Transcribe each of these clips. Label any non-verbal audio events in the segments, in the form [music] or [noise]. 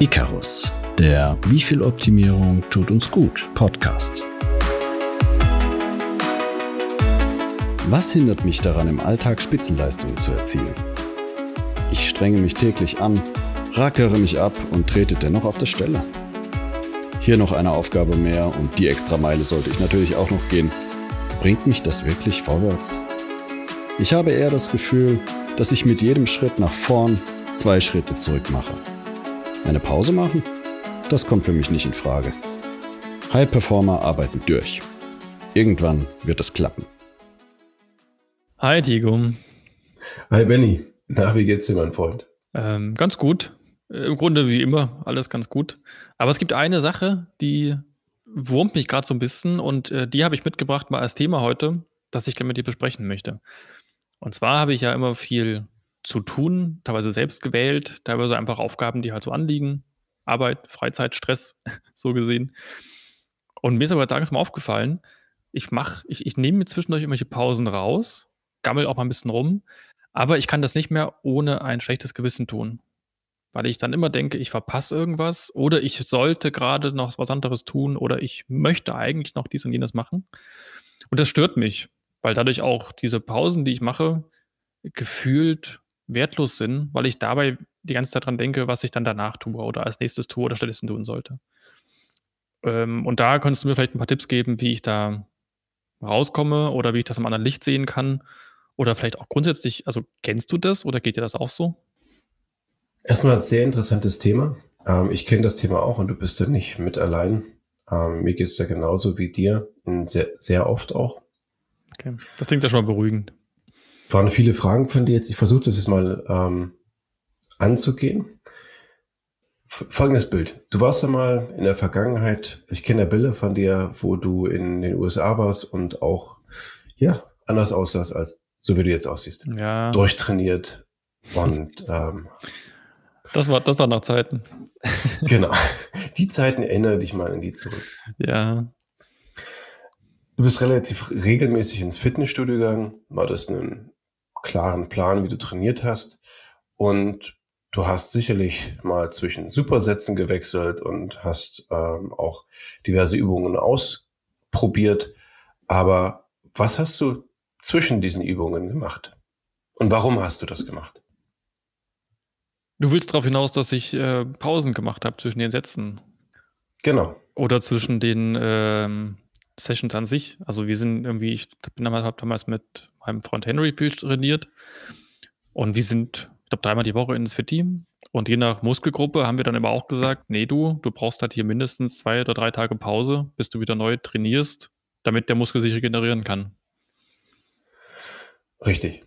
Icarus, der Wie viel Optimierung tut uns gut Podcast. Was hindert mich daran, im Alltag Spitzenleistungen zu erzielen? Ich strenge mich täglich an, rackere mich ab und trete dennoch auf der Stelle. Hier noch eine Aufgabe mehr und die extra Meile sollte ich natürlich auch noch gehen. Bringt mich das wirklich vorwärts? Ich habe eher das Gefühl, dass ich mit jedem Schritt nach vorn zwei Schritte zurück mache. Eine Pause machen? Das kommt für mich nicht in Frage. High Performer arbeiten durch. Irgendwann wird es klappen. Hi Diego. Hi Benny. Na, wie geht's dir, mein Freund? Ähm, ganz gut. Äh, Im Grunde wie immer, alles ganz gut. Aber es gibt eine Sache, die wurmt mich gerade so ein bisschen und äh, die habe ich mitgebracht mal als Thema heute, das ich gerne mit dir besprechen möchte. Und zwar habe ich ja immer viel zu tun, teilweise selbst gewählt, teilweise einfach Aufgaben, die halt so anliegen. Arbeit, Freizeit, Stress, [laughs] so gesehen. Und mir ist aber tages mal aufgefallen, ich mache, ich, ich nehme mir zwischendurch irgendwelche Pausen raus, gammel auch mal ein bisschen rum, aber ich kann das nicht mehr ohne ein schlechtes Gewissen tun. Weil ich dann immer denke, ich verpasse irgendwas oder ich sollte gerade noch was anderes tun oder ich möchte eigentlich noch dies und jenes machen. Und das stört mich, weil dadurch auch diese Pausen, die ich mache, gefühlt wertlos sind, weil ich dabei die ganze Zeit dran denke, was ich dann danach tue oder als nächstes tue oder stattdessen tun sollte. Ähm, und da könntest du mir vielleicht ein paar Tipps geben, wie ich da rauskomme oder wie ich das im anderen Licht sehen kann. Oder vielleicht auch grundsätzlich, also kennst du das oder geht dir das auch so? Erstmal ein sehr interessantes Thema. Ähm, ich kenne das Thema auch und du bist ja nicht mit allein. Ähm, mir geht es ja genauso wie dir, sehr, sehr oft auch. Okay, das klingt ja schon mal beruhigend. Waren viele Fragen von dir jetzt. Ich versuche das jetzt mal ähm, anzugehen. Folgendes Bild. Du warst ja mal in der Vergangenheit, ich kenne ja Bilder von dir, wo du in den USA warst und auch, ja, anders aussahst als so wie du jetzt aussiehst. Ja. Durchtrainiert und ähm, das war, das war noch Zeiten. [laughs] [laughs] genau. Die Zeiten erinnere dich mal an die zurück. Ja. Du bist relativ regelmäßig ins Fitnessstudio gegangen, war das einen klaren Plan, wie du trainiert hast und du hast sicherlich mal zwischen Supersätzen gewechselt und hast ähm, auch diverse Übungen ausprobiert. Aber was hast du zwischen diesen Übungen gemacht? Und warum hast du das gemacht? Du willst darauf hinaus, dass ich äh, Pausen gemacht habe zwischen den Sätzen. Genau. Oder zwischen den ähm, Sessions an sich. Also wir sind irgendwie, ich bin damals, habe damals mit meinem Freund Henry viel trainiert und wir sind, ich glaube, dreimal die Woche ins Fit-Team. Und je nach Muskelgruppe haben wir dann aber auch gesagt, nee, du, du brauchst halt hier mindestens zwei oder drei Tage Pause, bis du wieder neu trainierst, damit der Muskel sich regenerieren kann. Richtig.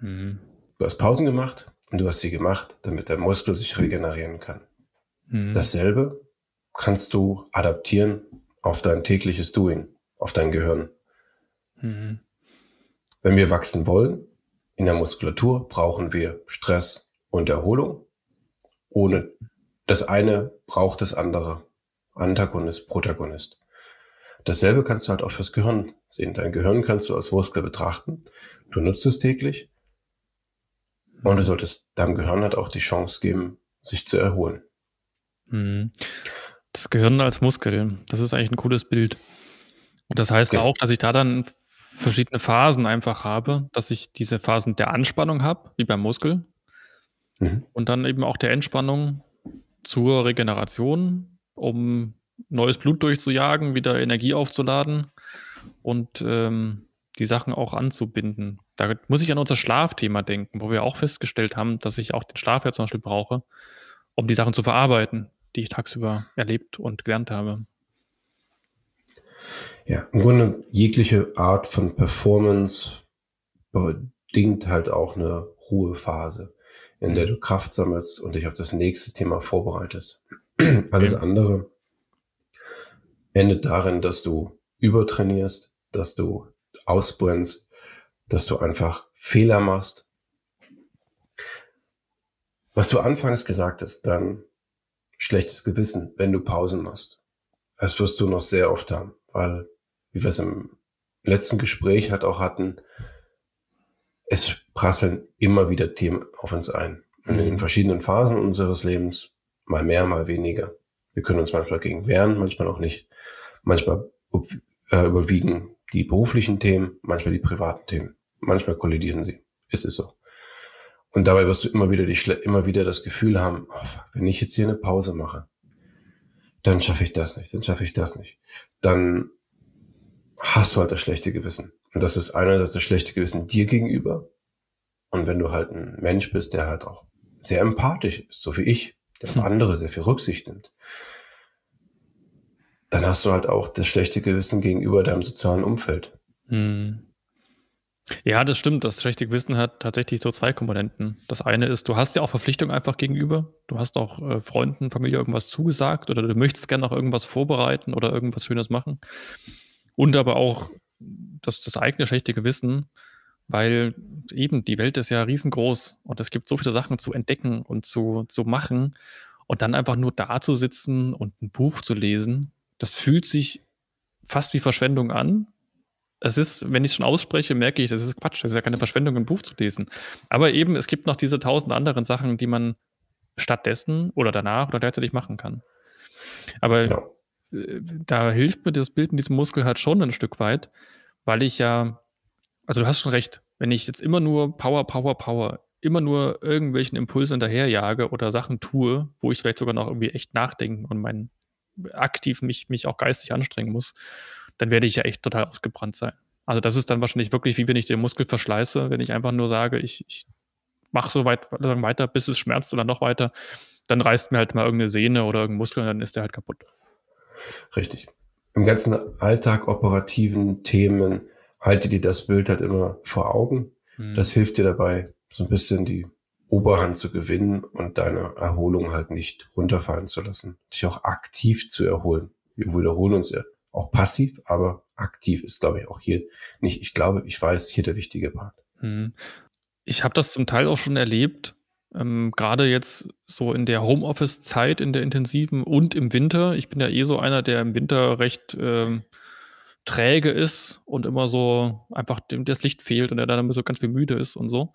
Mhm. Du hast Pausen gemacht und du hast sie gemacht, damit der Muskel sich regenerieren kann. Mhm. Dasselbe kannst du adaptieren auf dein tägliches Doing, auf dein Gehirn. Mhm. Wenn wir wachsen wollen, in der Muskulatur brauchen wir Stress und Erholung. Ohne das eine braucht das andere. Antagonist, Protagonist. Dasselbe kannst du halt auch fürs Gehirn sehen. Dein Gehirn kannst du als Muskel betrachten. Du nutzt es täglich. Und du solltest deinem Gehirn halt auch die Chance geben, sich zu erholen. Mhm. Das Gehirn als Muskel, das ist eigentlich ein cooles Bild. Und das heißt Ja. auch, dass ich da dann verschiedene Phasen einfach habe, dass ich diese Phasen der Anspannung habe, wie beim Muskel, Mhm. und dann eben auch der Entspannung zur Regeneration, um neues Blut durchzujagen, wieder Energie aufzuladen und ähm, die Sachen auch anzubinden. Da muss ich an unser Schlafthema denken, wo wir auch festgestellt haben, dass ich auch den Schlaf ja zum Beispiel brauche, um die Sachen zu verarbeiten, die ich tagsüber erlebt und gelernt habe. Ja, im Grunde jegliche Art von Performance bedingt halt auch eine Ruhephase, in der du Kraft sammelst und dich auf das nächste Thema vorbereitest. [clears throat] Alles Ja. andere endet darin, dass du übertrainierst, dass du ausbrennst, dass du einfach Fehler machst. Was du anfangs gesagt hast, dann schlechtes Gewissen, wenn du Pausen machst. Das wirst du noch sehr oft haben, weil, wie wir es im letzten Gespräch halt auch hatten, es prasseln immer wieder Themen auf uns ein. Und in verschiedenen Phasen unseres Lebens, mal mehr, mal weniger. Wir können uns manchmal gegen wehren, manchmal auch nicht. Manchmal äh, überwiegen die beruflichen Themen, manchmal die privaten Themen. Manchmal kollidieren sie. Es ist so. Und dabei wirst du immer wieder, die, immer wieder das Gefühl haben, oh, wenn ich jetzt hier eine Pause mache, dann schaffe ich das nicht, dann schaffe ich das nicht. Dann hast du halt das schlechte Gewissen. Und das ist einerseits das schlechte Gewissen dir gegenüber. Und wenn du halt ein Mensch bist, der halt auch sehr empathisch ist, so wie ich, der auf hm. andere sehr viel Rücksicht nimmt, dann hast du halt auch das schlechte Gewissen gegenüber deinem sozialen Umfeld. Hm. Ja, das stimmt. Das schlechte Gewissen hat tatsächlich so zwei Komponenten. Das eine ist, du hast ja auch Verpflichtungen einfach gegenüber. Du hast auch äh, Freunden, Familie irgendwas zugesagt oder du möchtest gerne auch irgendwas vorbereiten oder irgendwas Schönes machen. Und aber auch das, das eigene schlechte Gewissen, weil eben die Welt ist ja riesengroß und es gibt so viele Sachen zu entdecken und zu, zu machen. Und dann einfach nur da zu sitzen und ein Buch zu lesen, das fühlt sich fast wie Verschwendung an. Es ist, wenn ich es schon ausspreche, merke ich, das ist Quatsch, das ist ja keine Verschwendung, ein Buch zu lesen. Aber eben, es gibt noch diese tausend anderen Sachen, die man stattdessen oder danach oder gleichzeitig machen kann. Aber genau. Äh, da hilft mir das Bild in diesem Muskel halt schon ein Stück weit, weil ich ja, also du hast schon recht, wenn ich jetzt immer nur Power, Power, Power, immer nur irgendwelchen Impulsen hinterherjage oder Sachen tue, wo ich vielleicht sogar noch irgendwie echt nachdenken und mein aktiv mich, mich auch geistig anstrengen muss, dann werde ich ja echt total ausgebrannt sein. Also das ist dann wahrscheinlich wirklich, wie wenn ich den Muskel verschleiße, wenn ich einfach nur sage, ich, ich mache so weit weiter, bis es schmerzt oder noch weiter, dann reißt mir halt mal irgendeine Sehne oder irgendein Muskel und dann ist der halt kaputt. Richtig. Im ganzen Alltag operativen Themen halte dir das Bild halt immer vor Augen. Hm. Das hilft dir dabei, so ein bisschen die Oberhand zu gewinnen und deine Erholung halt nicht runterfallen zu lassen. Dich auch aktiv zu erholen. Wir wiederholen uns ja auch passiv, aber aktiv ist, glaube ich, auch hier nicht, ich glaube, ich weiß, hier der wichtige Part. Hm. Ich habe das zum Teil auch schon erlebt, ähm, gerade jetzt so in der Homeoffice-Zeit, in der intensiven und im Winter. Ich bin ja eh so einer, der im Winter recht ähm, träge ist und immer so einfach dem das Licht fehlt und der dann immer so ganz viel müde ist und so.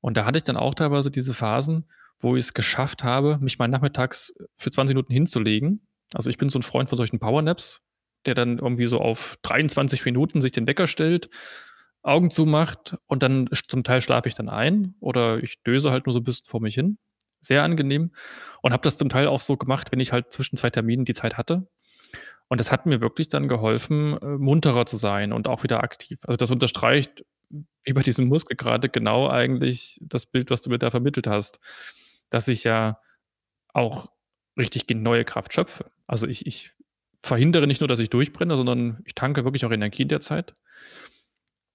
Und da hatte ich dann auch teilweise diese Phasen, wo ich es geschafft habe, mich mal nachmittags für 20 Minuten hinzulegen. Also ich bin so ein Freund von solchen Powernaps, der dann irgendwie so auf 23 Minuten sich den Wecker stellt, Augen zumacht und dann zum Teil schlafe ich dann ein oder ich döse halt nur so ein bisschen vor mich hin. Sehr angenehm. Und habe das zum Teil auch so gemacht, wenn ich halt zwischen zwei Terminen die Zeit hatte. Und das hat mir wirklich dann geholfen, äh, munterer zu sein und auch wieder aktiv. Also das unterstreicht, wie bei diesem Muskel gerade, genau eigentlich das Bild, was du mir da vermittelt hast, dass ich ja auch richtig neue Kraft schöpfe. Also ich, ich verhindere nicht nur, dass ich durchbrenne, sondern ich tanke wirklich auch Energie in der Zeit.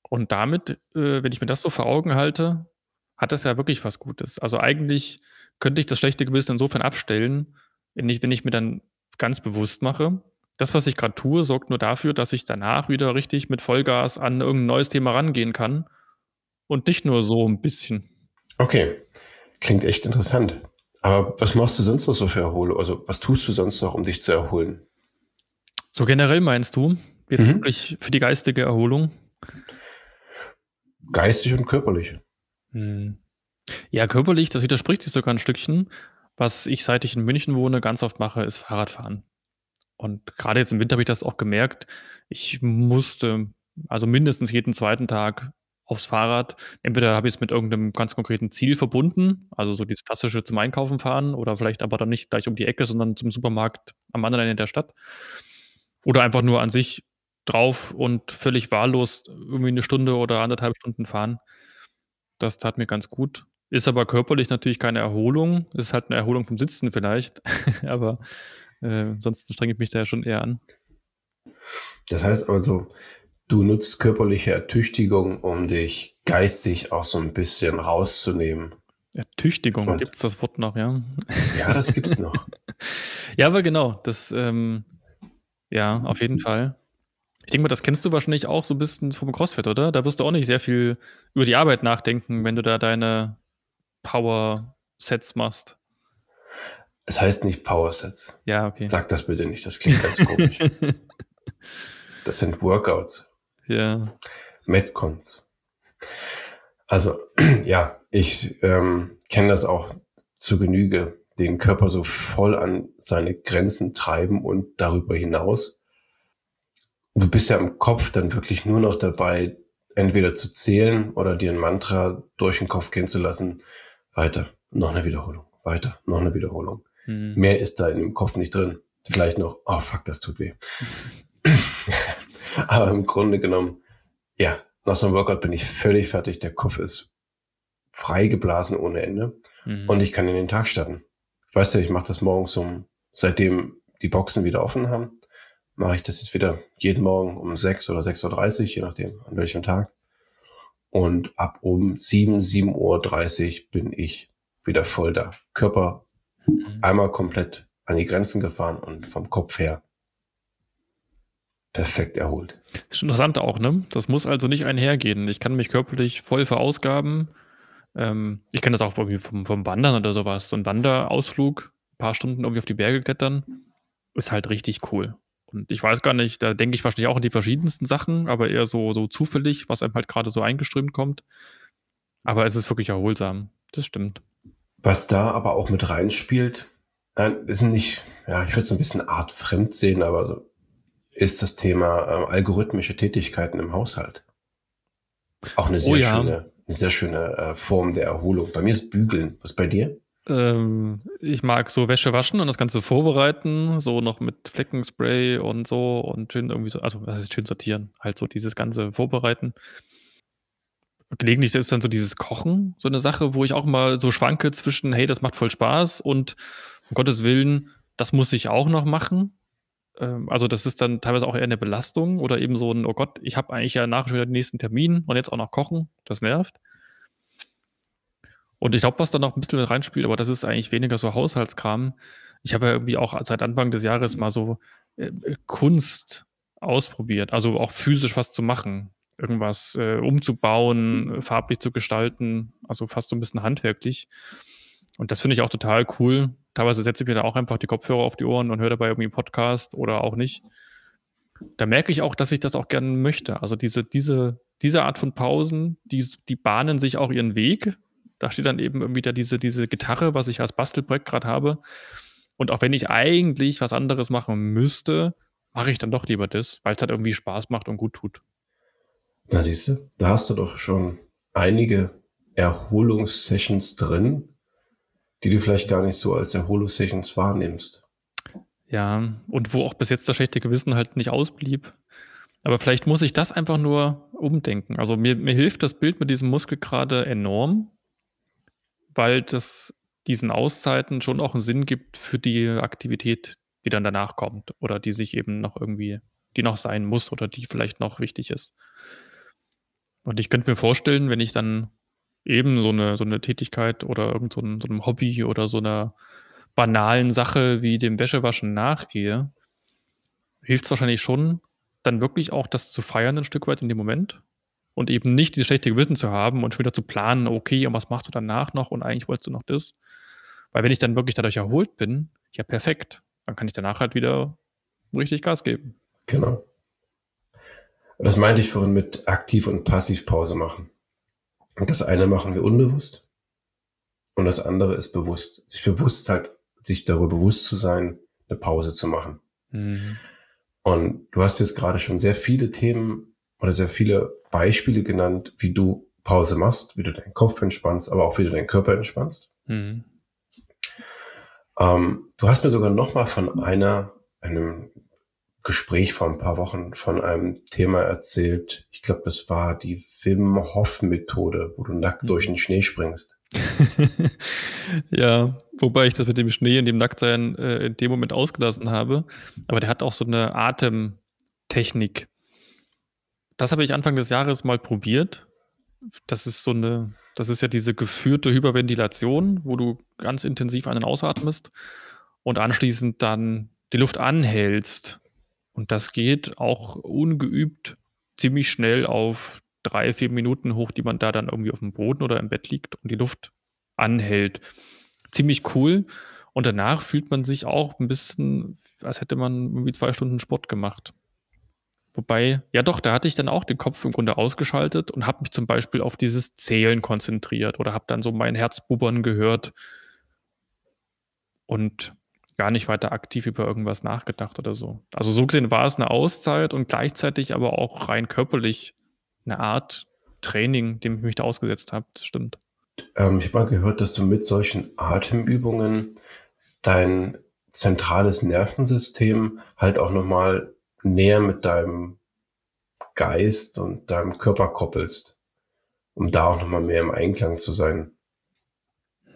Und damit, äh, wenn ich mir das so vor Augen halte, hat das ja wirklich was Gutes. Also eigentlich könnte ich das schlechte Gewissen insofern abstellen, wenn ich, wenn ich mir dann ganz bewusst mache, das, was ich gerade tue, sorgt nur dafür, dass ich danach wieder richtig mit Vollgas an irgendein neues Thema rangehen kann und nicht nur so ein bisschen. Okay, klingt echt interessant. Aber was machst du sonst noch so für Erholung? Also was tust du sonst noch, um dich zu erholen? So generell meinst du, jetzt mhm. wirklich für die geistige Erholung? Geistig und körperlich. Hm. Ja, körperlich, das widerspricht sich sogar ein Stückchen. Was ich, seit ich in München wohne, ganz oft mache, ist Fahrradfahren. Und gerade jetzt im Winter habe ich das auch gemerkt. Ich musste also mindestens jeden zweiten Tag aufs Fahrrad. Entweder habe ich es mit irgendeinem ganz konkreten Ziel verbunden, also so dieses klassische zum Einkaufen fahren oder vielleicht aber dann nicht gleich um die Ecke, sondern zum Supermarkt am anderen Ende der Stadt. Oder einfach nur an sich drauf und völlig wahllos irgendwie eine Stunde oder anderthalb Stunden fahren. Das tat mir ganz gut. Ist aber körperlich natürlich keine Erholung. Ist halt eine Erholung vom Sitzen vielleicht. [laughs] aber äh, sonst strenge ich mich da ja schon eher an. Das heißt also, du nutzt körperliche Ertüchtigung, um dich geistig auch so ein bisschen rauszunehmen. Ertüchtigung, gibt es das Wort noch, ja? Ja, das gibt es noch. [laughs] ja, aber genau, das, ähm, ja, auf jeden Fall. Ich denke mal, das kennst du wahrscheinlich auch so ein bisschen vom CrossFit, oder? Da wirst du auch nicht sehr viel über die Arbeit nachdenken, wenn du da deine Power-Sets machst. Es heißt nicht Power-Sets. Ja, okay. Sag das bitte nicht, das klingt ganz komisch. [laughs] das sind Workouts. Ja. Metcons. Also [clears throat] ja, ich ähm, kenne das auch zur Genüge, den Körper so voll an seine Grenzen treiben und darüber hinaus. Du bist ja im Kopf dann wirklich nur noch dabei, entweder zu zählen oder dir ein Mantra durch den Kopf gehen zu lassen. Weiter, noch eine Wiederholung, weiter, noch eine Wiederholung. Hm. Mehr ist da in dem Kopf nicht drin. Vielleicht noch, oh fuck, das tut weh. [laughs] Aber im Grunde genommen, ja, nach so einem Workout bin ich völlig fertig. Der Kopf ist freigeblasen ohne Ende mhm. und ich kann in den Tag starten. Weißt du, ich mache das morgens um, seitdem die Boxen wieder offen haben, mache ich das jetzt wieder jeden Morgen um 6 oder 6.30 Uhr, je nachdem an welchem Tag. Und ab um 7, 7.30 Uhr bin ich wieder voll da. Körper mhm. einmal komplett an die Grenzen gefahren und vom Kopf her perfekt erholt. Das ist interessant auch, ne? Das muss also nicht einhergehen. Ich kann mich körperlich voll verausgaben. Ähm, ich kenne das auch irgendwie vom, vom Wandern oder sowas. So ein Wanderausflug, ein paar Stunden irgendwie auf die Berge klettern, ist halt richtig cool. Und ich weiß gar nicht, da denke ich wahrscheinlich auch an die verschiedensten Sachen, aber eher so, so zufällig, was einem halt gerade so eingeströmt kommt. Aber es ist wirklich erholsam. Das stimmt. Was da aber auch mit reinspielt, äh, ist nicht, ja, ich würde es ein bisschen artfremd sehen, aber ist das Thema äh, algorithmische Tätigkeiten im Haushalt. Auch eine oh sehr oh ja. schöne, eine sehr schöne äh, Form der Erholung. Bei mir ist Bügeln. Was bei dir? Ähm, ich mag so Wäsche waschen und das Ganze vorbereiten, so noch mit Fleckenspray und so und schön irgendwie so, also was ist schön sortieren, halt so dieses ganze Vorbereiten. Gelegentlich ist dann so dieses Kochen so eine Sache, wo ich auch mal so schwanke zwischen, hey, das macht voll Spaß und um Gottes Willen, das muss ich auch noch machen. Ähm, also das ist dann teilweise auch eher eine Belastung oder eben so ein, oh Gott, ich habe eigentlich ja nachher schon wieder den nächsten Termin und jetzt auch noch kochen, das nervt. Und ich glaube, was da noch ein bisschen mit reinspielt, aber das ist eigentlich weniger so Haushaltskram. Ich habe ja irgendwie auch seit Anfang des Jahres mal so äh, Kunst ausprobiert, also auch physisch was zu machen, irgendwas äh, umzubauen, farblich zu gestalten, also fast so ein bisschen handwerklich. Und das finde ich auch total cool. Teilweise setze ich mir da auch einfach die Kopfhörer auf die Ohren und höre dabei irgendwie einen Podcast oder auch nicht. Da merke ich auch, dass ich das auch gerne möchte. Also diese, diese, diese Art von Pausen, die, die bahnen sich auch ihren Weg. Da steht dann eben irgendwie diese, diese Gitarre, was ich als Bastelprojekt gerade habe. Und auch wenn ich eigentlich was anderes machen müsste, mache ich dann doch lieber das, weil es halt irgendwie Spaß macht und gut tut. Na siehst du, da hast du doch schon einige Erholungssessions drin, die du vielleicht gar nicht so als Erholungssessions wahrnimmst. Ja, und wo auch bis jetzt das schlechte Gewissen halt nicht ausblieb. Aber vielleicht muss ich das einfach nur umdenken. Also mir, mir hilft das Bild mit diesem Muskel gerade enorm, weil das diesen Auszeiten schon auch einen Sinn gibt für die Aktivität, die dann danach kommt oder die sich eben noch irgendwie, die noch sein muss oder die vielleicht noch wichtig ist. Und ich könnte mir vorstellen, wenn ich dann eben so eine, so eine Tätigkeit oder irgend so, ein, so einem Hobby oder so einer banalen Sache wie dem Wäschewaschen nachgehe, hilft es wahrscheinlich schon, dann wirklich auch das zu feiern ein Stück weit in dem Moment und eben nicht dieses schlechte Gewissen zu haben und wieder zu planen, okay, und was machst du danach noch und eigentlich wolltest du noch das. Weil wenn ich dann wirklich dadurch erholt bin, ja perfekt, dann kann ich danach halt wieder richtig Gas geben. Genau. Das meinte ich vorhin mit aktiv und passiv Pause machen. Und das eine machen wir unbewusst und das andere ist bewusst. Sich bewusst halt, sich darüber bewusst zu sein, eine Pause zu machen. Mhm. Und du hast jetzt gerade schon sehr viele Themen oder sehr viele Beispiele genannt, wie du Pause machst, wie du deinen Kopf entspannst, aber auch wie du deinen Körper entspannst. Mhm. Ähm, du hast mir sogar noch mal von einer, einem Gespräch vor ein paar Wochen von einem Thema erzählt. Ich glaube, das war die Wim Hof Methode, wo du nackt durch den Schnee springst. [laughs] ja, wobei ich das mit dem Schnee und dem Nacktsein äh, in dem Moment ausgelassen habe. Aber der hat auch so eine Atemtechnik. Das habe ich Anfang des Jahres mal probiert. Das ist so eine, das ist ja diese geführte Hyperventilation, wo du ganz intensiv einen ausatmest und anschließend dann die Luft anhältst und das geht auch ungeübt ziemlich schnell auf drei, vier Minuten hoch, die man da dann irgendwie auf dem Boden oder im Bett liegt und die Luft anhält. Ziemlich cool. Und danach fühlt man sich auch ein bisschen, als hätte man irgendwie zwei Stunden Sport gemacht. Wobei, ja doch, da hatte ich dann auch den Kopf im Grunde ausgeschaltet und habe mich zum Beispiel auf dieses Zählen konzentriert oder habe dann so mein Herzbubern gehört und gar nicht weiter aktiv über irgendwas nachgedacht oder so. Also so gesehen war es eine Auszeit und gleichzeitig aber auch rein körperlich eine Art Training, dem ich mich da ausgesetzt habe. Das stimmt. Ähm, ich habe mal gehört, dass du mit solchen Atemübungen dein zentrales Nervensystem halt auch nochmal näher mit deinem Geist und deinem Körper koppelst, um da auch nochmal mehr im Einklang zu sein.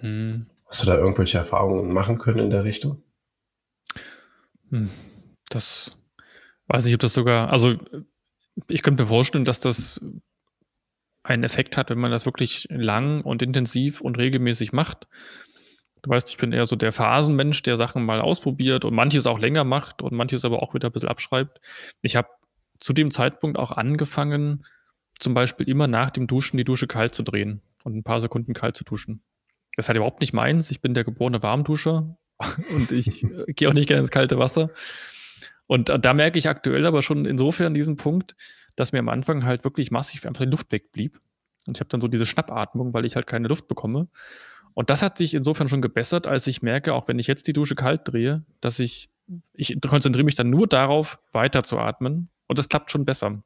Hm. Hast du da irgendwelche Erfahrungen machen können in der Richtung? Hm, das weiß ich, ob das sogar, also ich könnte mir vorstellen, dass das einen Effekt hat, wenn man das wirklich lang und intensiv und regelmäßig macht. Du weißt, ich bin eher so der Phasenmensch, der Sachen mal ausprobiert und manches auch länger macht und manches aber auch wieder ein bisschen abschreibt. Ich habe zu dem Zeitpunkt auch angefangen, zum Beispiel immer nach dem Duschen die Dusche kalt zu drehen und ein paar Sekunden kalt zu duschen. Das ist halt überhaupt nicht meins. Ich bin der geborene Warmduscher und ich äh, gehe auch nicht gerne ins kalte Wasser. Und äh, da merke ich aktuell aber schon insofern diesen Punkt, dass mir am Anfang halt wirklich massiv einfach die Luft wegblieb. Und ich habe dann so diese Schnappatmung, weil ich halt keine Luft bekomme. Und das hat sich insofern schon gebessert, als ich merke, auch wenn ich jetzt die Dusche kalt drehe, dass ich, ich konzentriere mich dann nur darauf, weiter zu atmen. Und das klappt schon besser.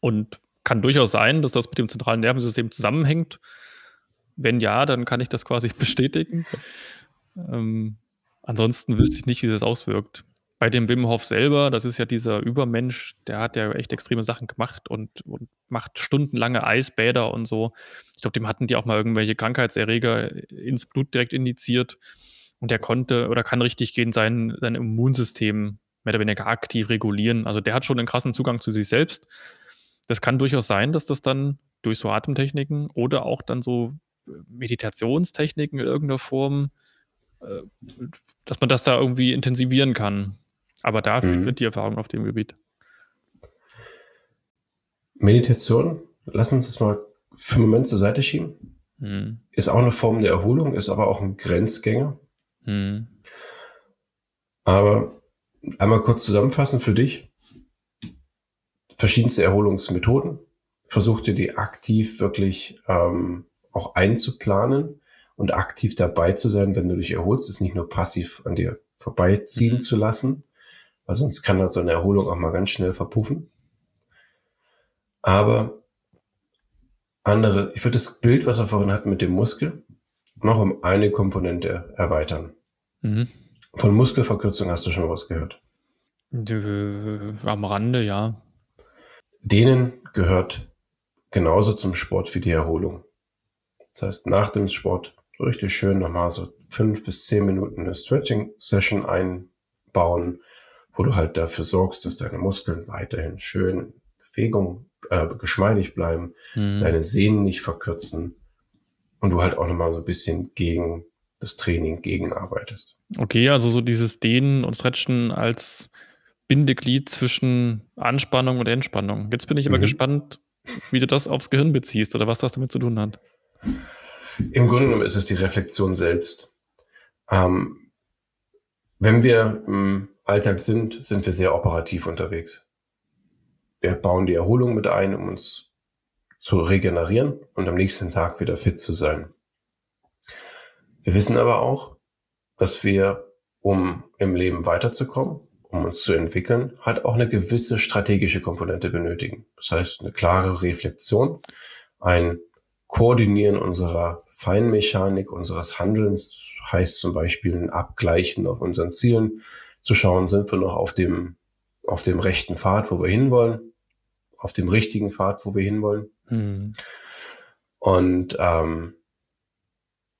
Und kann durchaus sein, dass das mit dem zentralen Nervensystem zusammenhängt. Wenn ja, dann kann ich das quasi [laughs] bestätigen. Ähm, ansonsten wüsste ich nicht, wie sich das auswirkt. Bei dem Wim Hof selber, das ist ja dieser Übermensch, der hat ja echt extreme Sachen gemacht und, und macht stundenlange Eisbäder und so. Ich glaube, dem hatten die auch mal irgendwelche Krankheitserreger ins Blut direkt indiziert. Und der konnte oder kann richtig gehen sein, sein Immunsystem mehr oder weniger aktiv regulieren. Also der hat schon einen krassen Zugang zu sich selbst. Das kann durchaus sein, dass das dann durch so Atemtechniken oder auch dann so äh, Meditationstechniken in irgendeiner Form, dass man das da irgendwie intensivieren kann. Aber da mhm. wird die Erfahrung auf dem Gebiet. Meditation, lass uns das mal für einen Moment zur Seite schieben. Mhm. Ist auch eine Form der Erholung, ist aber auch ein Grenzgänger. Mhm. Aber einmal kurz zusammenfassen für dich. Verschiedenste Erholungsmethoden. Versuch dir die aktiv wirklich ähm, auch einzuplanen und aktiv dabei zu sein, wenn du dich erholst, ist nicht nur passiv an dir vorbeiziehen mhm. zu lassen, weil sonst kann das so eine Erholung auch mal ganz schnell verpuffen. Aber andere, ich würde das Bild, was wir vorhin hatten mit dem Muskel, noch um eine Komponente erweitern. Mhm. Von Muskelverkürzung hast du schon was gehört? Am Rande, ja. Denen gehört genauso zum Sport wie die Erholung. Das heißt, nach dem Sport richtig schön nochmal so fünf bis zehn Minuten eine Stretching-Session einbauen, wo du halt dafür sorgst, dass deine Muskeln weiterhin schön Bewegung, äh, geschmeidig bleiben, mhm. deine Sehnen nicht verkürzen und du halt auch nochmal so ein bisschen gegen das Training gegenarbeitest. Okay, also so dieses Dehnen und Stretchen als Bindeglied zwischen Anspannung und Entspannung. Jetzt bin ich immer mhm. gespannt, wie du das aufs Gehirn beziehst oder was das damit zu tun hat. Im Grunde genommen ist es die Reflexion selbst. Ähm, wenn wir im Alltag sind, sind wir sehr operativ unterwegs. Wir bauen die Erholung mit ein, um uns zu regenerieren und am nächsten Tag wieder fit zu sein. Wir wissen aber auch, dass wir, um im Leben weiterzukommen, um uns zu entwickeln, halt auch eine gewisse strategische Komponente benötigen. Das heißt, eine klare Reflexion, ein Koordinieren unserer Feinmechanik, unseres Handelns, heißt zum Beispiel ein Abgleichen auf unseren Zielen, zu schauen, sind wir noch auf dem, auf dem rechten Pfad, wo wir hinwollen, auf dem richtigen Pfad, wo wir hinwollen. Mhm. Und ähm,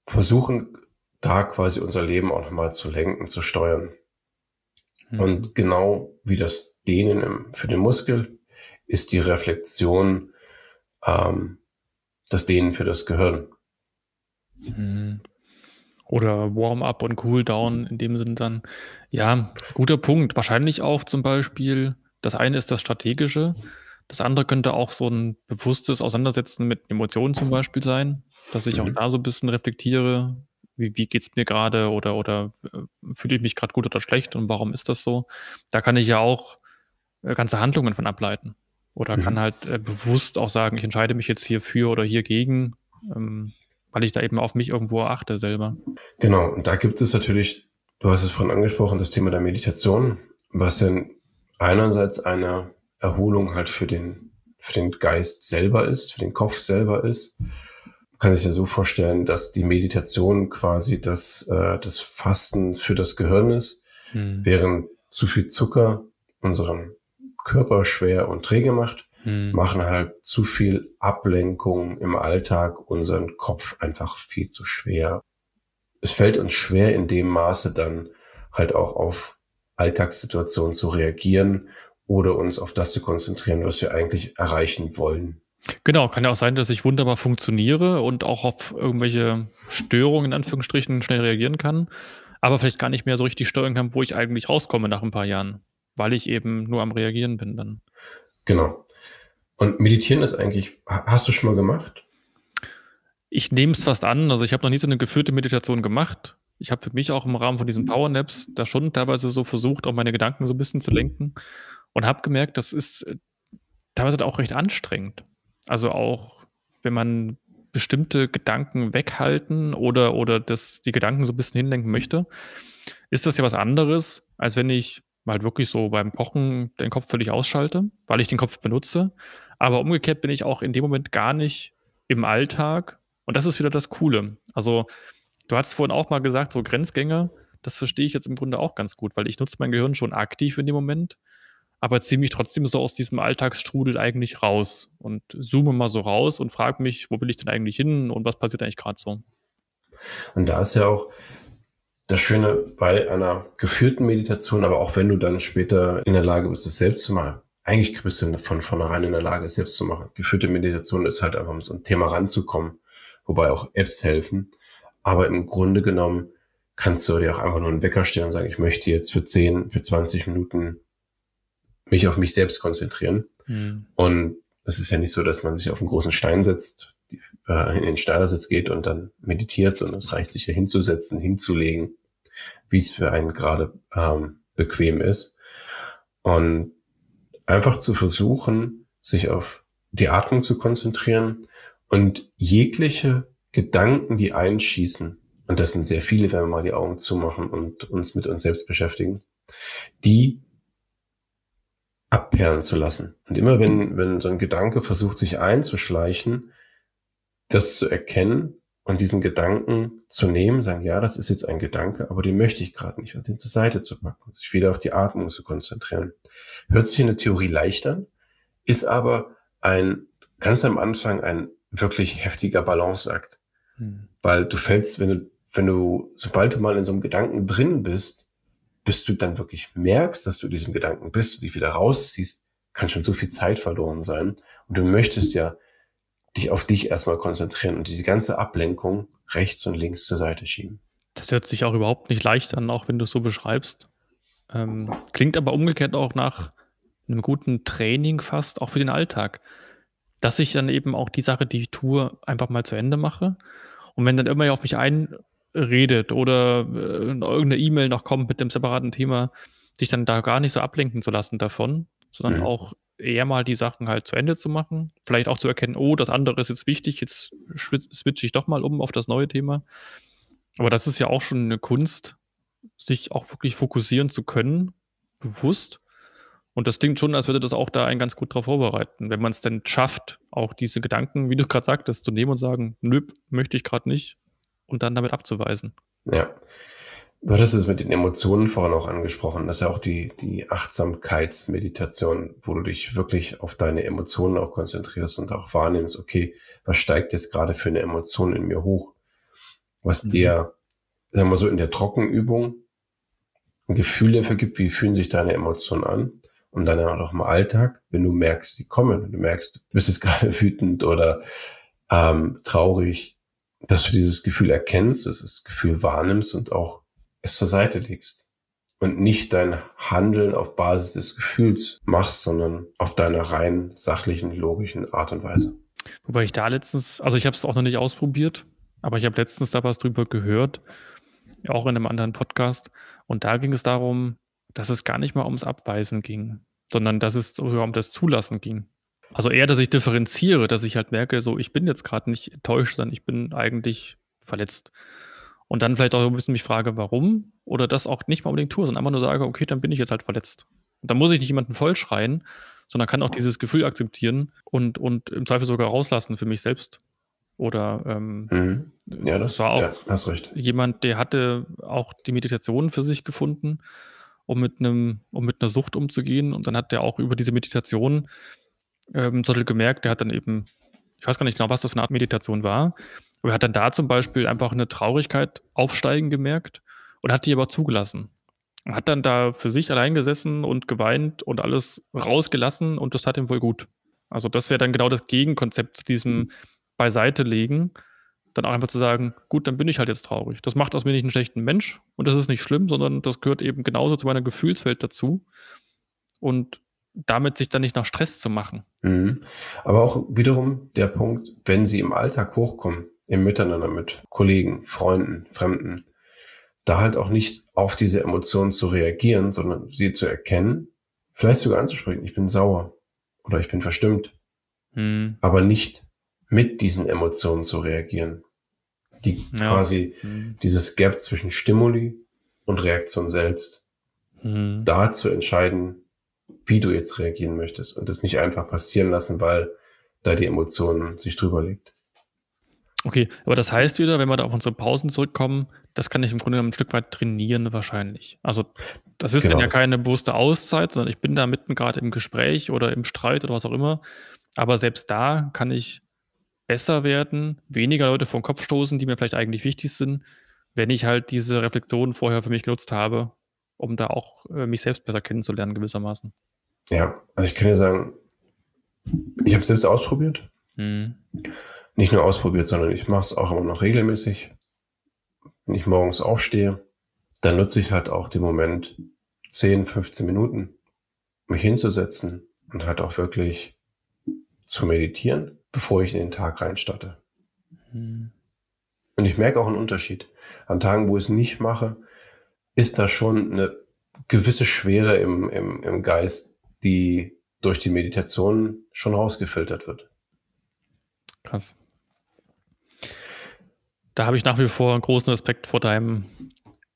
versuchen da quasi unser Leben auch nochmal zu lenken, zu steuern. Mhm. Und genau wie das Dehnen im, für den Muskel ist die Reflexion ähm, das Dehnen für das Gehirn. Mhm. Oder Warm-up und Cool-down in dem Sinn dann. Ja, guter Punkt. Wahrscheinlich auch zum Beispiel, das eine ist das Strategische, das andere könnte auch so ein bewusstes Auseinandersetzen mit Emotionen zum Beispiel sein, dass ich auch mhm. da so ein bisschen reflektiere, wie, wie geht es mir gerade oder, oder äh, fühle ich mich gerade gut oder schlecht und warum ist das so? Da kann ich ja auch äh, ganze Handlungen von ableiten. Oder mhm. kann halt äh, bewusst auch sagen, ich entscheide mich jetzt hier für oder hier gegen, ähm, weil ich da eben auf mich irgendwo achte selber. Genau, und da gibt es natürlich, du hast es vorhin angesprochen, das Thema der Meditation, was ja einerseits eine Erholung halt für den, für den Geist selber ist, für den Kopf selber ist. Man kann sich ja so vorstellen, dass die Meditation quasi das, äh, das Fasten für das Gehirn ist, hm. während zu viel Zucker unseren Körper schwer und träge macht, hm. machen halt zu viel Ablenkung im Alltag unseren Kopf einfach viel zu schwer. Es fällt uns schwer in dem Maße dann halt auch auf Alltagssituationen zu reagieren oder uns auf das zu konzentrieren, was wir eigentlich erreichen wollen. Genau, kann ja auch sein, dass ich wunderbar funktioniere und auch auf irgendwelche Störungen in Anführungsstrichen schnell reagieren kann, aber vielleicht gar nicht mehr so richtig steuern kann, wo ich eigentlich rauskomme nach ein paar Jahren, weil ich eben nur am Reagieren bin dann. Genau. Und meditieren ist eigentlich, hast du schon mal gemacht? Ich nehme es fast an. Also ich habe noch nie so eine geführte Meditation gemacht. Ich habe für mich auch im Rahmen von diesen Powernaps da schon teilweise so versucht, auch meine Gedanken so ein bisschen zu lenken und habe gemerkt, das ist äh, teilweise auch recht anstrengend. Also auch, wenn man bestimmte Gedanken weghalten oder, oder das, die Gedanken so ein bisschen hinlenken möchte, ist das ja was anderes, als wenn ich mal wirklich so beim Kochen den Kopf völlig ausschalte, weil ich den Kopf benutze. Aber umgekehrt bin ich auch in dem Moment gar nicht im Alltag. Und das ist wieder das Coole. Also, du hast vorhin auch mal gesagt, so Grenzgänge, das verstehe ich jetzt im Grunde auch ganz gut, weil ich nutze mein Gehirn schon aktiv in dem Moment aber ziehe mich trotzdem so aus diesem Alltagsstrudel eigentlich raus und zoome mal so raus und frage mich, wo will ich denn eigentlich hin und was passiert eigentlich gerade so. Und da ist ja auch das Schöne bei einer geführten Meditation, aber auch wenn du dann später in der Lage bist, es selbst zu machen. Eigentlich bist du von vornherein in der Lage, es selbst zu machen. Geführte Meditation ist halt einfach, um so ein Thema ranzukommen, wobei auch Apps helfen. Aber im Grunde genommen kannst du dir auch einfach nur einen Wecker stellen und sagen, ich möchte jetzt für 10, für 20 Minuten mich auf mich selbst konzentrieren. Mhm. Und es ist ja nicht so, dass man sich auf einen großen Stein setzt, äh, in den Schneidersitz geht und dann meditiert, sondern es reicht sich ja hinzusetzen, hinzulegen, wie es für einen gerade ähm, bequem ist. Und einfach zu versuchen, sich auf die Atmung zu konzentrieren und jegliche Gedanken, die einschießen, und das sind sehr viele, wenn wir mal die Augen zumachen und uns mit uns selbst beschäftigen, die abperlen zu lassen. Und immer wenn, wenn so ein Gedanke versucht, sich einzuschleichen, das zu erkennen und diesen Gedanken zu nehmen, sagen, ja, das ist jetzt ein Gedanke, aber den möchte ich gerade nicht und den zur Seite zu packen, sich wieder auf die Atmung zu konzentrieren. Hört sich in der Theorie leicht an, ist aber ein, ganz am Anfang ein wirklich heftiger Balanceakt. Hm. Weil du fällst, wenn du, wenn du, sobald du mal in so einem Gedanken drin bist, bis du dann wirklich merkst, dass du diesem Gedanken bist, du dich wieder rausziehst, kann schon so viel Zeit verloren sein. Und du möchtest ja dich auf dich erstmal konzentrieren und diese ganze Ablenkung rechts und links zur Seite schieben. Das hört sich auch überhaupt nicht leicht an, auch wenn du es so beschreibst. Ähm, klingt aber umgekehrt auch nach einem guten Training fast, auch für den Alltag. Dass ich dann eben auch die Sache, die ich tue, einfach mal zu Ende mache. Und wenn dann immer auf mich ein, redet oder äh, irgendeine E-Mail noch kommt mit dem separaten Thema, sich dann da gar nicht so ablenken zu lassen davon, sondern mhm. auch eher mal die Sachen halt zu Ende zu machen. Vielleicht auch zu erkennen, oh, das andere ist jetzt wichtig, jetzt switche ich doch mal um auf das neue Thema. Aber das ist ja auch schon eine Kunst, sich auch wirklich fokussieren zu können, bewusst. Und das klingt schon, als würde das auch da einen ganz gut darauf vorbereiten, wenn man es denn schafft, auch diese Gedanken, wie du gerade sagtest, zu nehmen und sagen, nö, möchte ich gerade nicht, und dann damit abzuweisen. Ja. Du hattest es mit den Emotionen vorhin auch angesprochen. Das ist ja auch die, die Achtsamkeitsmeditation, wo du dich wirklich auf deine Emotionen auch konzentrierst und auch wahrnimmst, okay, was steigt jetzt gerade für eine Emotion in mir hoch? Was mhm. dir, sagen wir so, in der Trockenübung ein Gefühl dafür gibt, wie fühlen sich deine Emotionen an? Und dann auch im Alltag, wenn du merkst, sie kommen, wenn du merkst, du bist jetzt [laughs] gerade wütend oder ähm, traurig, dass du dieses Gefühl erkennst, dass das Gefühl wahrnimmst und auch es zur Seite legst. Und nicht dein Handeln auf Basis des Gefühls machst, sondern auf deiner rein sachlichen, logischen Art und Weise. Wobei ich da letztens, also ich habe es auch noch nicht ausprobiert, aber ich habe letztens da was drüber gehört, auch in einem anderen Podcast. Und da ging es darum, dass es gar nicht mal ums Abweisen ging. sondern dass es sogar um das Zulassen ging. Also eher, dass ich differenziere, dass ich halt merke, so ich bin jetzt gerade nicht enttäuscht, sondern ich bin eigentlich verletzt. Und dann vielleicht auch ein bisschen mich frage, warum? Oder das auch nicht mal unbedingt tue, sondern einfach nur sage, okay, dann bin ich jetzt halt verletzt. Und dann muss ich nicht jemanden vollschreien, sondern kann auch dieses Gefühl akzeptieren und, und im Zweifel sogar rauslassen für mich selbst. Oder ähm, Mhm. Ja, das, das war auch ja, hast recht. jemand, der hatte auch die Meditation für sich gefunden, um mit einem, um mit einer Sucht umzugehen. Und dann hat der auch über diese Meditation ähm, gemerkt, der hat dann eben, ich weiß gar nicht genau, was das für eine Art Meditation war, er hat dann da zum Beispiel einfach eine Traurigkeit aufsteigen gemerkt und hat die aber zugelassen. Und hat dann da für sich allein gesessen und geweint und alles rausgelassen und das tat ihm wohl gut. Also das wäre dann genau das Gegenkonzept zu diesem Beiseite legen, dann auch einfach zu sagen, gut, dann bin ich halt jetzt traurig. Das macht aus mir nicht einen schlechten Mensch und das ist nicht schlimm, sondern das gehört eben genauso zu meiner Gefühlswelt dazu. Und damit sich dann nicht nach Stress zu machen. Mhm. Aber auch wiederum der Punkt, wenn sie im Alltag hochkommen, im Miteinander mit Kollegen, Freunden, Fremden, da halt auch nicht auf diese Emotionen zu reagieren, sondern sie zu erkennen, vielleicht sogar anzusprechen, ich bin sauer oder ich bin verstimmt, Hm. aber nicht mit diesen Emotionen zu reagieren. Die Ja. quasi Hm. dieses Gap zwischen Stimuli und Reaktion selbst, Hm. da zu entscheiden, wie du jetzt reagieren möchtest und es nicht einfach passieren lassen, weil da die Emotionen sich drüber legt. Okay, aber das heißt wieder, wenn wir da auf unsere Pausen zurückkommen, das kann ich im Grunde genommen ein Stück weit trainieren wahrscheinlich. Also das ist Genau, dann ja keine bewusste Auszeit, sondern ich bin da mitten gerade im Gespräch oder im Streit oder was auch immer. Aber selbst da kann ich besser werden, weniger Leute vor den Kopf stoßen, die mir vielleicht eigentlich wichtig sind, wenn ich halt diese Reflexion vorher für mich genutzt habe, um da auch äh, mich selbst besser kennenzulernen gewissermaßen. Ja, also ich kann dir sagen, ich habe es selbst ausprobiert. Hm. Nicht nur ausprobiert, sondern ich mache es auch immer noch regelmäßig. Wenn ich morgens aufstehe, dann nutze ich halt auch den Moment 10, 15 Minuten, mich hinzusetzen und halt auch wirklich zu meditieren, bevor ich in den Tag reinstarte. Hm. Und ich merke auch einen Unterschied. An Tagen, wo ich es nicht mache, ist da schon eine gewisse Schwere im, im, im Geist, die durch die Meditation schon rausgefiltert wird. Krass. Da habe ich nach wie vor großen Respekt vor deinem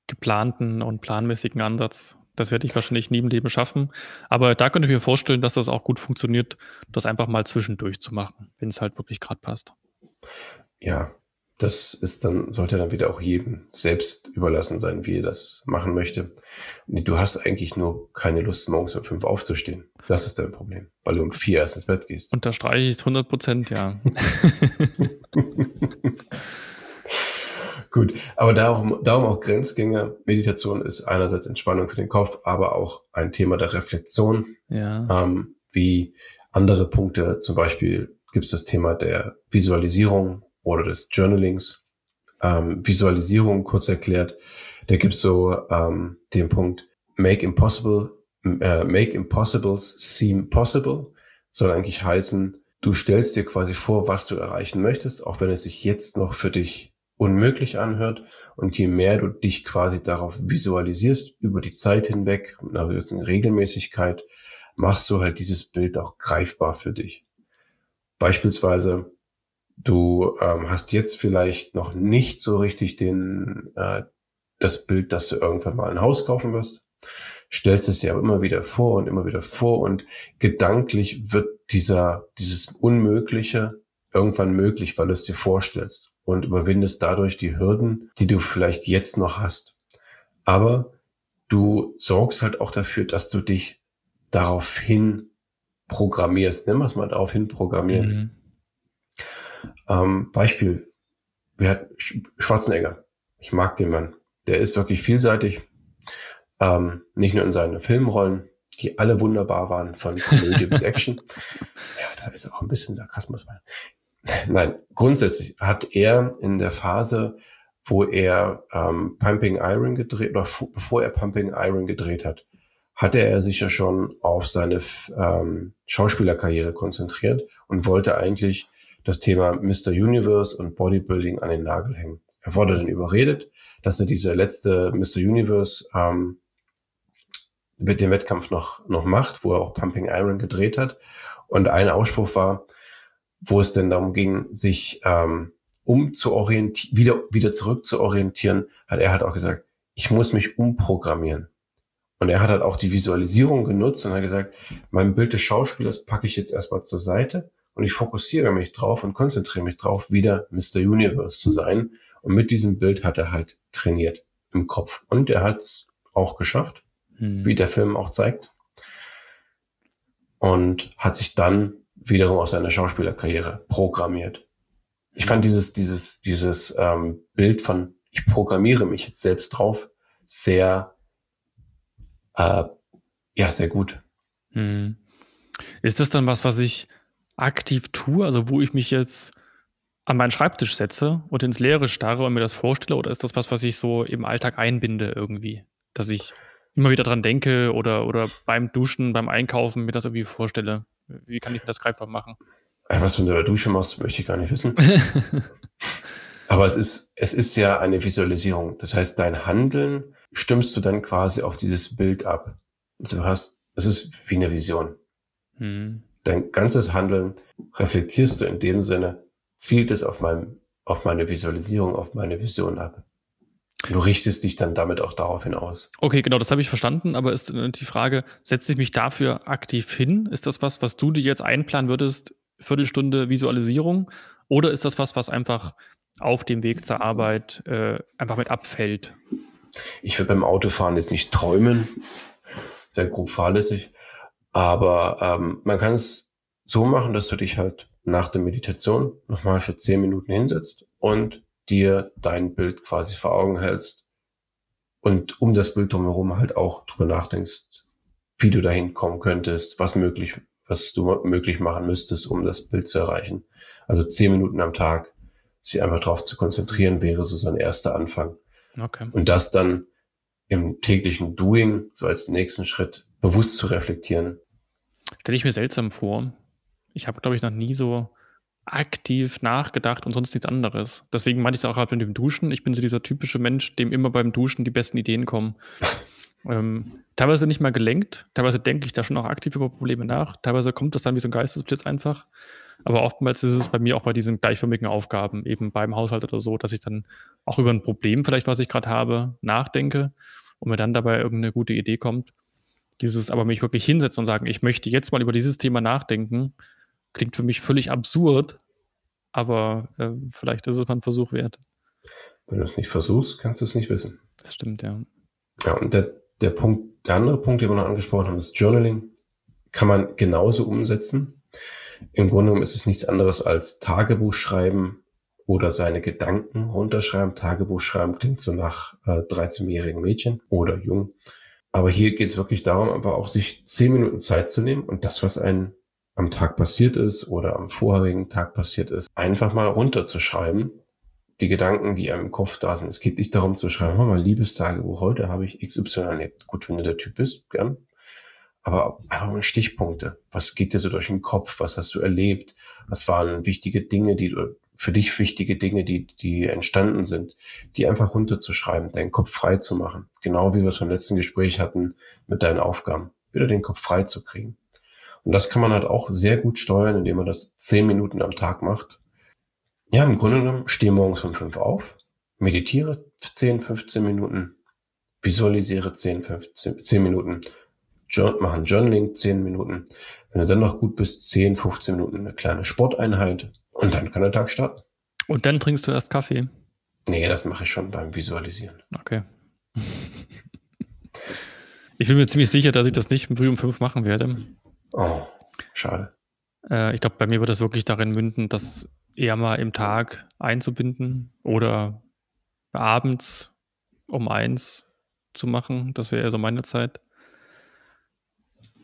geplanten und planmäßigen Ansatz. Das werde ich wahrscheinlich nie im Leben schaffen. Aber da könnte ich mir vorstellen, dass das auch gut funktioniert, das einfach mal zwischendurch zu machen, wenn es halt wirklich gerade passt. Ja, das ist dann, sollte dann wieder auch jedem selbst überlassen sein, wie er das machen möchte. Und du hast eigentlich nur keine Lust, morgens um fünf aufzustehen. Das ist dein Problem, weil du um vier erst ins Bett gehst. Unterstreiche ich 100 Prozent, ja. [laughs] [laughs] Gut, aber darum, darum auch Grenzgänger. Meditation ist einerseits Entspannung für den Kopf, aber auch ein Thema der Reflexion, ja. ähm, wie andere Punkte. Zum Beispiel gibt es das Thema der Visualisierung oder des Journalings. Ähm, Visualisierung, kurz erklärt, da gibt es so ähm, den Punkt Make Impossible, äh, Make Impossibles Seem Possible. Soll eigentlich heißen, du stellst dir quasi vor, was du erreichen möchtest, auch wenn es sich jetzt noch für dich unmöglich anhört. Und je mehr du dich quasi darauf visualisierst, über die Zeit hinweg, mit einer gewissen Regelmäßigkeit, machst du halt dieses Bild auch greifbar für dich. Beispielsweise, du ähm, hast jetzt vielleicht noch nicht so richtig den, äh, das Bild, dass du irgendwann mal ein Haus kaufen wirst, stellst es dir aber immer wieder vor und immer wieder vor und gedanklich wird dieser, dieses Unmögliche irgendwann möglich, weil du es dir vorstellst und überwindest dadurch die Hürden, die du vielleicht jetzt noch hast. Aber du sorgst halt auch dafür, dass du dich daraufhin programmierst. Nimm es mal daraufhin programmieren. Mhm. Ähm, Beispiel, wir hatten Sch- Schwarzenegger. Ich mag den Mann. Der ist wirklich vielseitig. Ähm, nicht nur in seinen Filmrollen, die alle wunderbar waren, von Komödie bis Action. [laughs] Ja, da ist auch ein bisschen Sarkasmus. [laughs] Nein, grundsätzlich hat er in der Phase, wo er ähm, Pumping Iron gedreht, oder bevor er Pumping Iron gedreht hat, hatte er sich ja schon auf seine ähm, Schauspielerkarriere konzentriert und wollte eigentlich das Thema Mr. Universe und Bodybuilding an den Nagel hängen. Er wurde dann überredet, dass er diese letzte Mr. Universe ähm, den Wettkampf noch, noch macht, wo er auch Pumping Iron gedreht hat. Und ein Ausspruch war, wo es denn darum ging, sich ähm, um zu orientieren, wieder, wieder zurück zu orientieren, hat er halt auch gesagt, ich muss mich umprogrammieren. Und er hat halt auch die Visualisierung genutzt und hat gesagt, mein Bild des Schauspielers packe ich jetzt erstmal zur Seite und ich fokussiere mich drauf und konzentriere mich drauf, wieder Mr. Universe zu sein. Und mit diesem Bild hat er halt trainiert im Kopf. Und er hat es auch geschafft, hm. wie der Film auch zeigt. Und hat sich dann wiederum auf seine Schauspielerkarriere programmiert. Ich fand dieses, dieses, dieses ähm, Bild von, ich programmiere mich jetzt selbst drauf, sehr, äh, ja, sehr gut. Hm. Ist das dann was, was ich aktiv tue, also wo ich mich jetzt an meinen Schreibtisch setze und ins Leere starre und mir das vorstelle, oder ist das was, was ich so im Alltag einbinde irgendwie? Dass ich immer wieder dran denke oder, oder beim Duschen, beim Einkaufen mir das irgendwie vorstelle. Wie kann ich das greifbar machen? Was du in der Dusche machst, möchte ich gar nicht wissen. [laughs] Aber es ist, es ist ja eine Visualisierung. Das heißt, dein Handeln stimmst du dann quasi auf dieses Bild ab. Also du hast, es ist wie eine Vision. Hm. Dein ganzes Handeln reflektierst du in dem Sinne, zielt es auf meinem, auf meine Visualisierung, auf meine Vision ab. Du richtest dich dann damit auch darauf hinaus. Okay, genau, das habe ich verstanden, aber ist die Frage, setze ich mich dafür aktiv hin? Ist das was, was du dir jetzt einplanen würdest, Viertelstunde Visualisierung? Oder ist das was, was einfach auf dem Weg zur Arbeit äh, einfach mit abfällt? Ich würde beim Autofahren jetzt nicht träumen, wäre grob fahrlässig, aber ähm, man kann es so machen, dass du dich halt nach der Meditation nochmal für zehn Minuten hinsetzt und dir dein Bild quasi vor Augen hältst und um das Bild drumherum halt auch drüber nachdenkst, wie du dahin kommen könntest, was möglich, was du möglich machen müsstest, um das Bild zu erreichen. Also zehn Minuten am Tag, sich einfach darauf zu konzentrieren, wäre so sein erster Anfang. Okay. Und das dann im täglichen Doing, so als nächsten Schritt, bewusst zu reflektieren. Stelle ich mir seltsam vor. Ich habe, glaube ich, noch nie so aktiv nachgedacht und sonst nichts anderes. Deswegen meinte ich auch gerade mit dem Duschen. Ich bin so dieser typische Mensch, dem immer beim Duschen die besten Ideen kommen. [laughs] ähm, teilweise nicht mal gelenkt, teilweise denke ich da schon auch aktiv über Probleme nach, teilweise kommt das dann wie so ein Geistesblitz einfach. Aber oftmals ist es bei mir auch bei diesen gleichförmigen Aufgaben, eben beim Haushalt oder so, dass ich dann auch über ein Problem, vielleicht was ich gerade habe, nachdenke und mir dann dabei irgendeine gute Idee kommt. Dieses aber mich wirklich hinsetzen und sagen, ich möchte jetzt mal über dieses Thema nachdenken, Klingt für mich völlig absurd, aber äh, vielleicht ist es mal ein Versuch wert. Wenn du es nicht versuchst, kannst du es nicht wissen. Das stimmt, ja. Ja, und der, der Punkt, der andere Punkt, den wir noch angesprochen haben, ist Journaling. Kann man genauso umsetzen. Im Grunde genommen ist es nichts anderes als Tagebuch schreiben oder seine Gedanken runterschreiben. Tagebuch schreiben klingt so nach äh, 13-jährigen Mädchen oder jung. Aber hier geht es wirklich darum, einfach auch sich zehn Minuten Zeit zu nehmen und das, was einen am Tag passiert ist oder am vorherigen Tag passiert ist, einfach mal runterzuschreiben. Die Gedanken, die einem im Kopf da sind. Es geht nicht darum zu schreiben, oh, mal Liebestagebuch, heute habe ich XY erlebt. Gut, wenn du der Typ bist, gern. Aber einfach mal Stichpunkte. Was geht dir so durch den Kopf? Was hast du erlebt? Was waren wichtige Dinge, die für dich wichtige Dinge, die, die entstanden sind, die einfach runterzuschreiben, deinen Kopf frei zu machen. Genau wie wir es beim letzten Gespräch hatten mit deinen Aufgaben. Wieder den Kopf frei zu kriegen. Und das kann man halt auch sehr gut steuern, indem man das zehn Minuten am Tag macht. Ja, im Grunde genommen stehe morgens um fünf auf, meditiere 10, 15 Minuten, visualisiere 10, 15, 10 Minuten, machen Journaling 10 Minuten. Wenn du dann noch gut bist, 10, 15 Minuten eine kleine Sporteinheit und dann kann der Tag starten. Und dann trinkst du erst Kaffee? Nee, das mache ich schon beim Visualisieren. Okay. [laughs] ich bin mir ziemlich sicher, dass ich das nicht früh um fünf machen werde. Oh, schade. Äh, ich glaube, bei mir wird das wirklich darin münden, das eher mal im Tag einzubinden oder abends um eins zu machen. Das wäre eher so meine Zeit.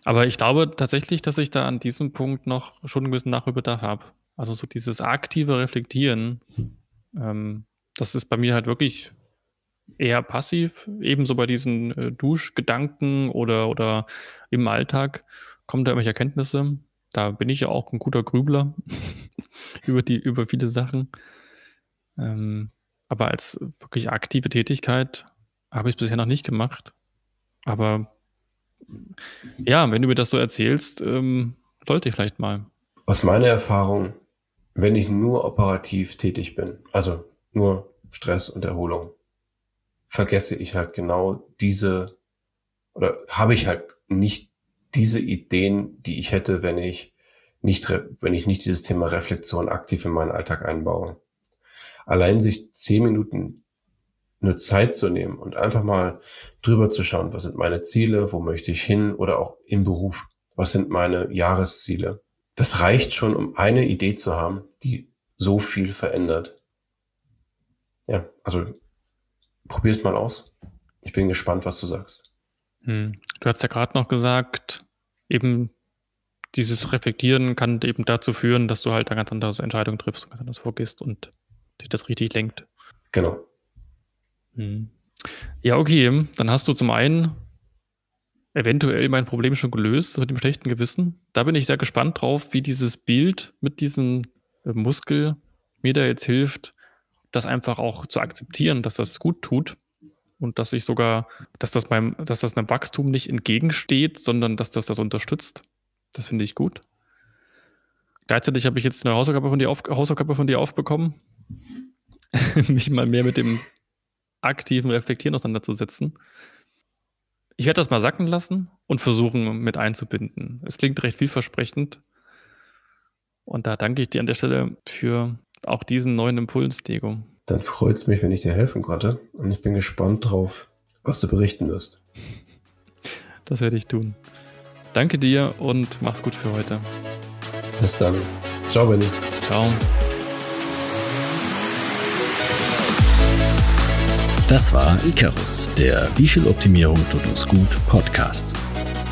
Aber ich glaube tatsächlich, dass ich da an diesem Punkt noch schon einen gewissen Nachholbedarf habe. Also so dieses aktive Reflektieren, ähm, das ist bei mir halt wirklich eher passiv, ebenso bei diesen äh, Duschgedanken oder, oder im Alltag kommen da irgendwelche Erkenntnisse. Da bin ich ja auch ein guter Grübler [laughs] über, die, über viele Sachen. Ähm, aber als wirklich aktive Tätigkeit habe ich es bisher noch nicht gemacht. Aber ja, wenn du mir das so erzählst, ähm, sollte ich vielleicht mal. Aus meiner Erfahrung, wenn ich nur operativ tätig bin, also nur Stress und Erholung, vergesse ich halt genau diese oder habe ich halt nicht diese Ideen, die ich hätte, wenn ich nicht, wenn ich nicht dieses Thema Reflexion aktiv in meinen Alltag einbaue. Allein sich zehn Minuten nur Zeit zu nehmen und einfach mal drüber zu schauen, was sind meine Ziele, wo möchte ich hin oder auch im Beruf, was sind meine Jahresziele. Das reicht schon, um eine Idee zu haben, die so viel verändert. Ja, also probier es mal aus. Ich bin gespannt, was du sagst. Hm. Du hast ja gerade noch gesagt, eben dieses Reflektieren kann eben dazu führen, dass du halt eine ganz andere Entscheidung triffst und ganz anders vorgehst und dich das richtig lenkt. Genau. Hm. Ja, okay. Dann hast du zum einen eventuell mein Problem schon gelöst mit dem schlechten Gewissen. Da bin ich sehr gespannt drauf, wie dieses Bild mit diesem äh, Muskel mir da jetzt hilft, das einfach auch zu akzeptieren, dass das gut tut und dass ich sogar, dass das beim, dass das einem Wachstum nicht entgegensteht, sondern dass das das unterstützt. Das finde ich gut. Gleichzeitig habe ich jetzt eine Hausaufgabe von dir, auf, Hausaufgabe von dir aufbekommen, [laughs] mich mal mehr mit dem aktiven Reflektieren auseinanderzusetzen. Ich werde das mal sacken lassen und versuchen mit einzubinden. Es klingt recht vielversprechend. Und da danke ich dir an der Stelle für auch diesen neuen Impuls, Diego. Dann freut es mich, wenn ich dir helfen konnte. Und ich bin gespannt drauf, was du berichten wirst. Das werde ich tun. Danke dir und mach's gut für heute. Bis dann. Ciao, Benny. Ciao. Das war Icarus, der Wie viel Optimierung tut uns gut Podcast.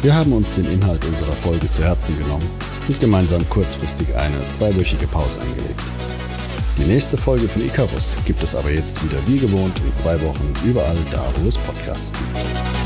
Wir haben uns den Inhalt unserer Folge zu Herzen genommen und gemeinsam kurzfristig eine zweiwöchige Pause eingelegt. Die nächste Folge von Icarus gibt es aber jetzt wieder wie gewohnt in zwei Wochen überall da, wo es Podcasts gibt.